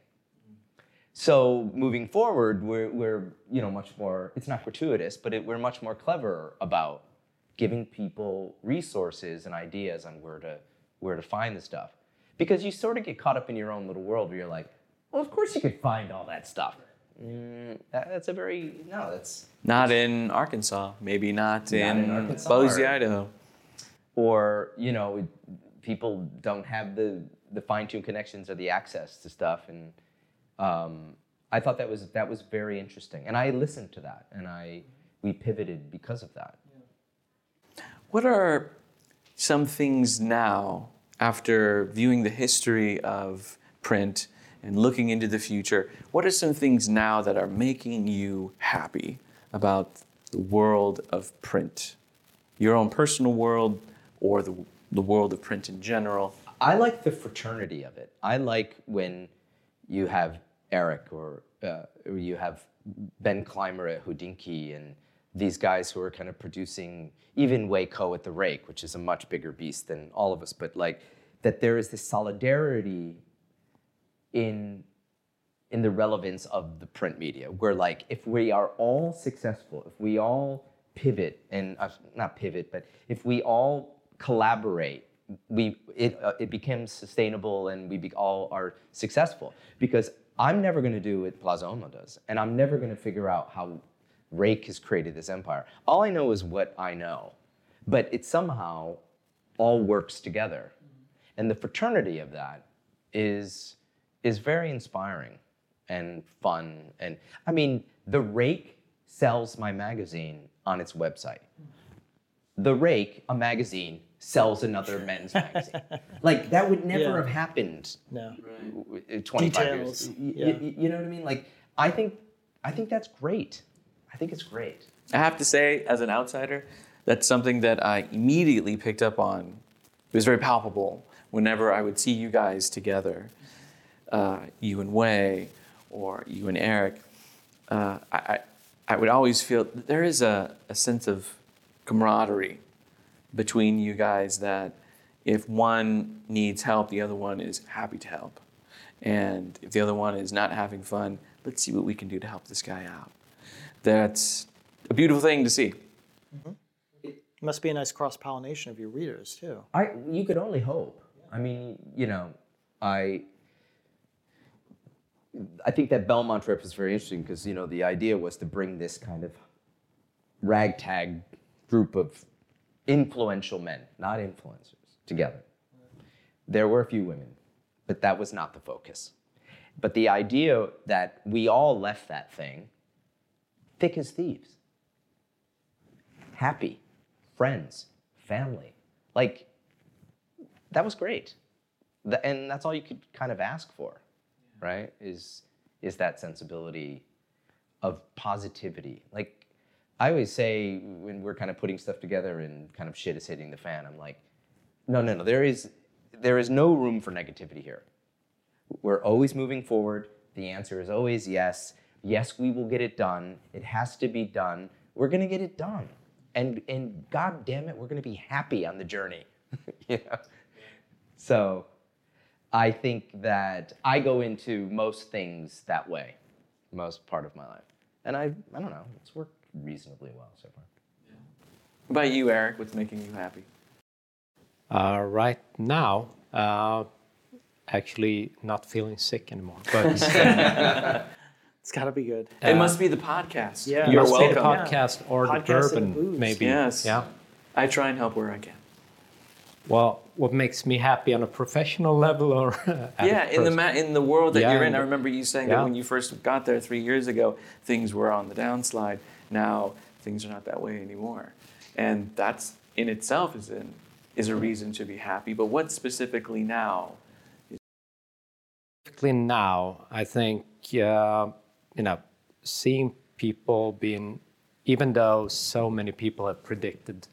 So moving forward, we're, we're you know much more. It's not gratuitous, but it, we're much more clever about giving people resources and ideas on where to where to find the stuff. Because you sort of get caught up in your own little world where you're like, well, of course you could find all that stuff. Mm, that, that's a very no. That's Not in Arkansas, maybe not, in, in Arkansas Boise, Idaho. or you know people don't have the the fine-tuned connections or the access to stuff. And um, i thought that was that was very interesting. And i listened to that and i we pivoted because of that. What are some things now, after viewing the history of print and looking into the future, what are some things now that are making you happy about the world of print? Your own personal world or the, the world of print in general? i like the fraternity of it i like when you have erik or uh, you have Ben Clymer at Hodinkee and these guys who are kind of producing even Wei Koh at the Rake, which is a much bigger beast than all of us, but like that there is this solidarity in in the relevance of the print media where like if we are all successful if we all pivot and uh, not pivot but if we all collaborate we it, uh, it becomes sustainable and we be, all are successful because i'm never going to do what plaza uomo does and i'm never going to figure out how rake has created this empire all i know is what i know but it somehow all works together and the fraternity of that is is very inspiring and fun. And I mean, The Rake sells my magazine on its website. The Rake, a magazine, sells another men's magazine. like that would never Yeah. have happened No. uh, 25 years. Details, Y- yeah. y- you know what I mean? Like I think I think that's great. I think it's great. I have to say, as an outsider, that's something that I immediately picked up on. It was very palpable whenever I would see you guys together, uh, you and Wei, or you and Erik. Uh, I, I, I would always feel there is a, a sense of camaraderie between you guys that if one needs help, the other one is happy to help. And if the other one is not having fun, let's see what we can do to help this guy out. That's a beautiful thing to see. It Must be a nice cross pollination of your readers too. I you could only hope. I mean, you know, I I think that Belmond trip is very interesting because you know the idea was to bring this kind of ragtag group of influential men, not influencers, together. There were a few women, but that was not the focus. But the idea that we all left that thing thick as thieves, happy, friends, family, like that was great. Th- and that's all you could kind of ask for, right? Is is that sensibility of positivity. Like I always say when we're kind of putting stuff together and kind of shit is hitting the fan, I'm like, no, no, no. There is there is no room for negativity here. We're always moving forward. The answer is always yes. Yes, we will get it done. It has to be done. We're gonna get it done. And and god damn it, we're gonna be happy on the journey. you know? So I think that I go into most things that way, most part of my life. And I I don't know, it's worked reasonably well so far. What about you, Erik? What's making you happy? Uh, right now, uh, actually not feeling sick anymore. But It's got to be good. it must be the podcast. Yeah. You're must be the welcome. podcast or Podcast the bourbon, booze. maybe. Yes. Yeah. I try and help where I can. Well, what makes me happy on a professional level, or Yeah, in the ma- in the world that Yeah, you're in, in I remember you saying yeah. that when you first got there three years ago, things were on the downslide. Now things are not that way anymore, and that's in itself is is a reason to be happy. But what specifically now? Specifically now, I think uh, you know, seeing people being, even though so many people have predicted,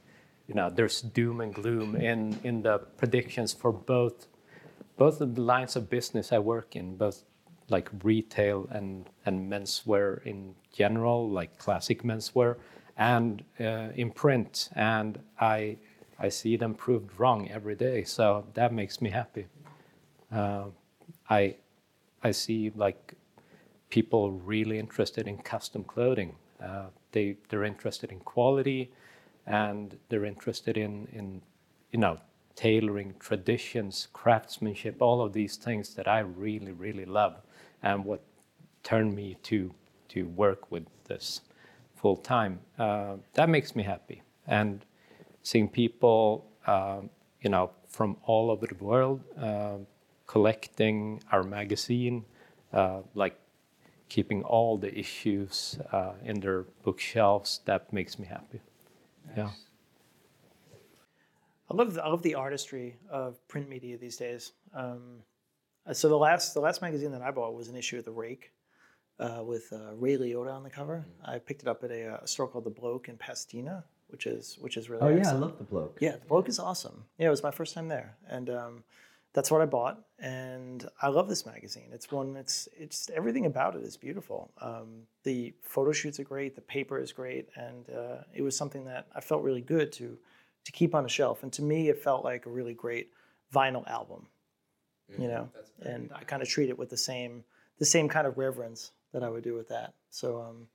you know, there's doom and gloom in in the predictions for both both of the lines of business I work in, both like retail and and menswear in general, like classic menswear, and uh, in print, and I I see them proved wrong every day, so that makes me happy. Uh, I I see like people really interested in custom clothing. Uh, they they're interested in quality, and they're interested in in you know tailoring traditions, craftsmanship, all of these things that I really really love, and what turned me to to work with this full time. Uh, that makes me happy, and seeing people um, you know from all over the world. Uh, collecting our magazine, uh, like keeping all the issues uh, in their bookshelves. That makes me happy. Yeah. I love the, I love the artistry of print media these days. Um, uh, so the last the last magazine that I bought was an issue of the Rake uh, with uh, Ray Liotta on the cover. I picked it up at a, uh store called the Bloke in Pasadena, which is which is really Oh yeah, I love the bloke. Yeah, the bloke is awesome. Yeah, it was my first time there, and um, that's what I bought, and I love this magazine. It's one. It's it's everything about it is beautiful. Um, the photo shoots are great. The paper is great, and uh, it was something that I felt really good to to keep on a shelf. And to me, it felt like a really great vinyl album. You know, and I kind of treat it with the same the same kind of reverence that I would do with that. So um,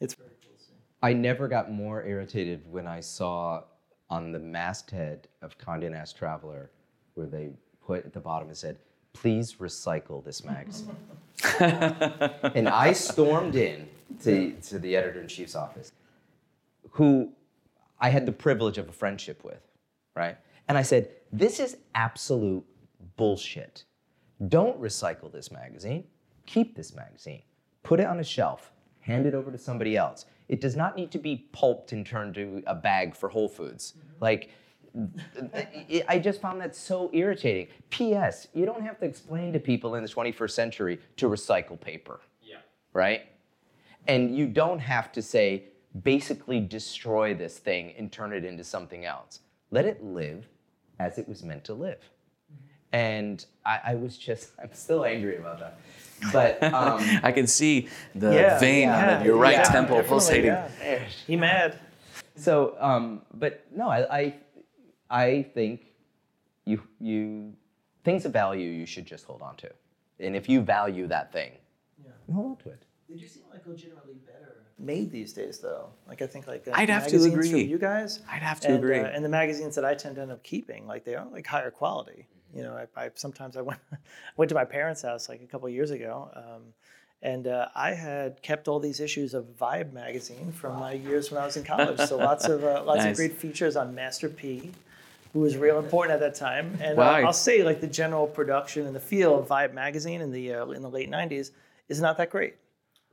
it's very cool. I never got more irritated when I saw on the masthead of Condé Nast Traveler where they put at the bottom and said, "Please recycle this magazine." and I stormed in to, to the editor in chief's office, who I had the privilege of a friendship with, right? And I said, "This is absolute bullshit. Don't recycle this magazine. Keep this magazine. Put it on a shelf. Hand it over to somebody else. It does not need to be pulped and turned to a bag for Whole Foods. Mm-hmm. Like, I- I just found that so irritating. P.S. You don't have to explain to people in the 21st century to recycle paper, Yeah. right? And you don't have to say, basically destroy this thing and turn it into something else. Let it live as it was meant to live. And I, I was just, I'm still angry about that. But um, I can see the Yeah, vein yeah, on your right yeah, temple pulsating. yeah. He mad. so, um, but no, I, I, I think you, you, things of value you should just hold on to. And if you value that thing, hold on to it. They do seem like legitimately better made these days, though. Like I think like uh, I'd have to magazines agree. From you guys, I'd have to and, agree. Uh, and the magazines that I tend to end up keeping, like they are like higher quality. You know, I, I sometimes I went went to my parents' house like a couple of years ago, um, and uh, I had kept all these issues of Vibe magazine from my years when I was in college. So lots of uh, lots Nice. of great features on Master P. Who was real important at that time, and Wow. I'll say like the general production and the feel of Vibe magazine in the uh, in the late '90s is not that great.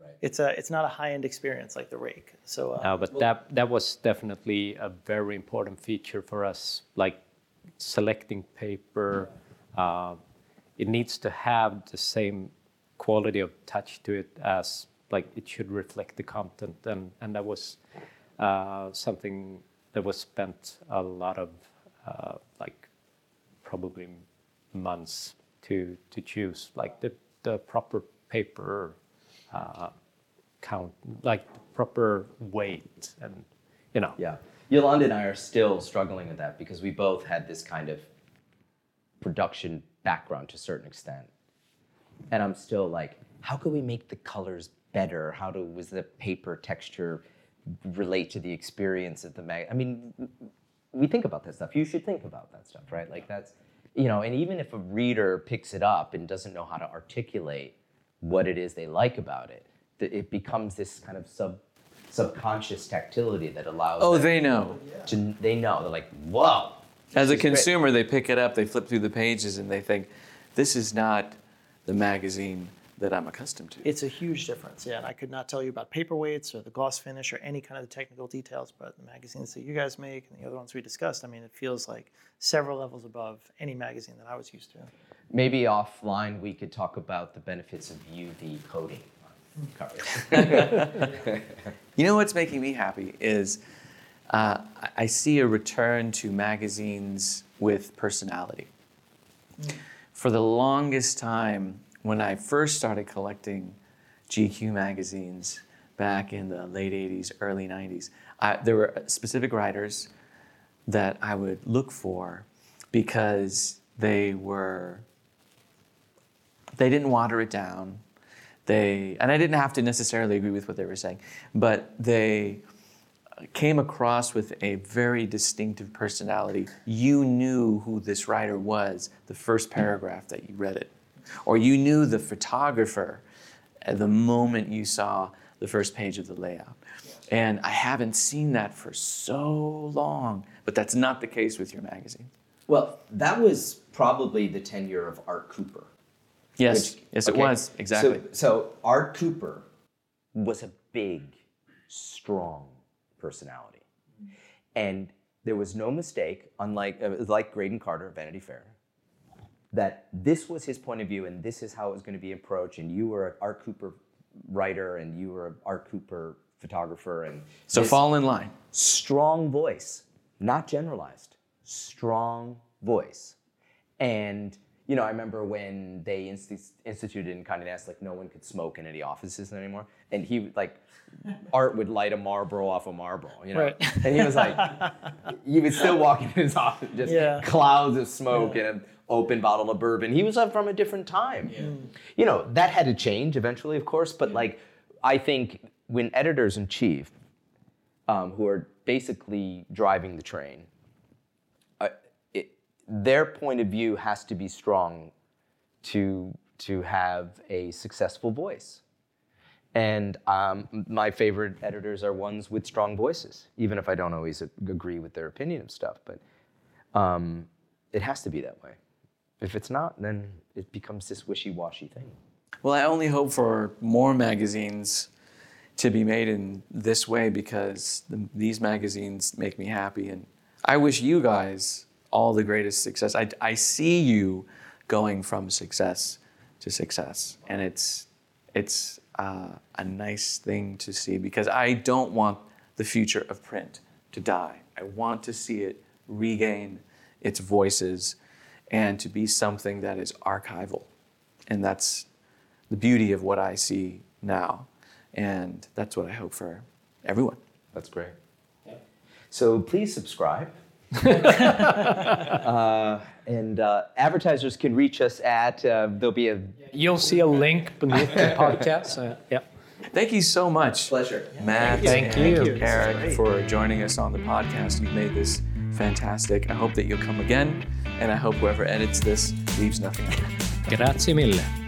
Right. It's a it's not a high end experience like the Rake. So uh, No, but that that was definitely a very important feature for us. Like selecting paper, uh, it needs to have the same quality of touch to it as like it should reflect the content, and and that was uh, something that was spent a lot of uh, like probably months to to choose like the the proper paper uh, count, like the proper weight, and you know. Yeah. Yolanda and I are still struggling with that because we both had this kind of production background to a certain extent. And I'm still like, how could we make the colors better? How do was the paper texture relate to the experience of the mag? I mean, we think about that stuff. You should think about that stuff, right? Like that's, you know, and even if a reader picks it up and doesn't know how to articulate what it is they like about it, it becomes this kind of sub subconscious tactility that allows. Oh, them they know. to, they know. They're like, whoa. As a this is great." consumer, they pick it up, they flip through the pages, and they think, this is not the magazine that I'm accustomed to. it's a huge difference. Yeah, and I could not tell you about paperweights or the gloss finish or any kind of the technical details, but the magazines that you guys make and the other ones we discussed, I mean, it feels like several levels above any magazine that I was used to. Maybe offline we could talk about the benefits of UV coating on covers. You know what's making me happy is uh, I- see a return to magazines with personality. For the longest time, when I first started collecting GQ magazines back in the late 80s, early 90s, I, there were specific writers that I would look for because they were they didn't water it down. They and I didn't have to necessarily agree with what they were saying, but they came across with a very distinctive personality. You knew who this writer was the first paragraph that you read it, or you knew the photographer at the moment you saw the first page of the layout. And I haven't seen that for so long, but that's not the case with your magazine. well, that was probably the tenure of Art Cooper. Yes, Which- yes, okay, it was exactly. So, so Art Cooper was a big, strong personality, and there was no mistake, unlike uh, like Graydon Carter, of Vanity Fair, that this was his point of view, and this is how it was going to be approached. And you were an Art Cooper writer, and you were an Art Cooper photographer, and so fall in line. strong voice, not generalized, strong voice. And you know, I remember when they insti- instituted in Condé Nast, like no one could smoke in any offices anymore, and he like. Art would light a Marlboro off a Marlboro, you know, Right. and he was like, he would still walk in his office, just Yeah. clouds of smoke and an open bottle of bourbon. He was up from a different time. You know, that had to change eventually, of course, but like, I think when editors in chief, um, who are basically driving the train, it, their point of view has to be strong to to have a successful voice. And um, my favorite editors are ones with strong voices, even if I don't always agree with their opinion of stuff. But um, it has to be that way. If it's not, then it becomes this wishy-washy thing. Well, I only hope for more magazines to be made in this way because the, these magazines make me happy. And I wish you guys all the greatest success. I, I see you going from success to success. And it's, it's uh, a nice thing to see because I don't want the future of print to die. I want to see it regain its voices and to be something that is archival. And that's the beauty of what I see now. And that's what I hope for everyone. That's great. So please subscribe. uh, and uh, advertisers can reach us at, uh, there'll be a You'll see a link beneath the podcast. Uh, yeah. Thank you so much. pleasure. Matt Thank and you. Erik for joining us on the podcast. You've made this fantastic. I hope that you'll come again, and I hope whoever edits this leaves nothing. Grazie mille.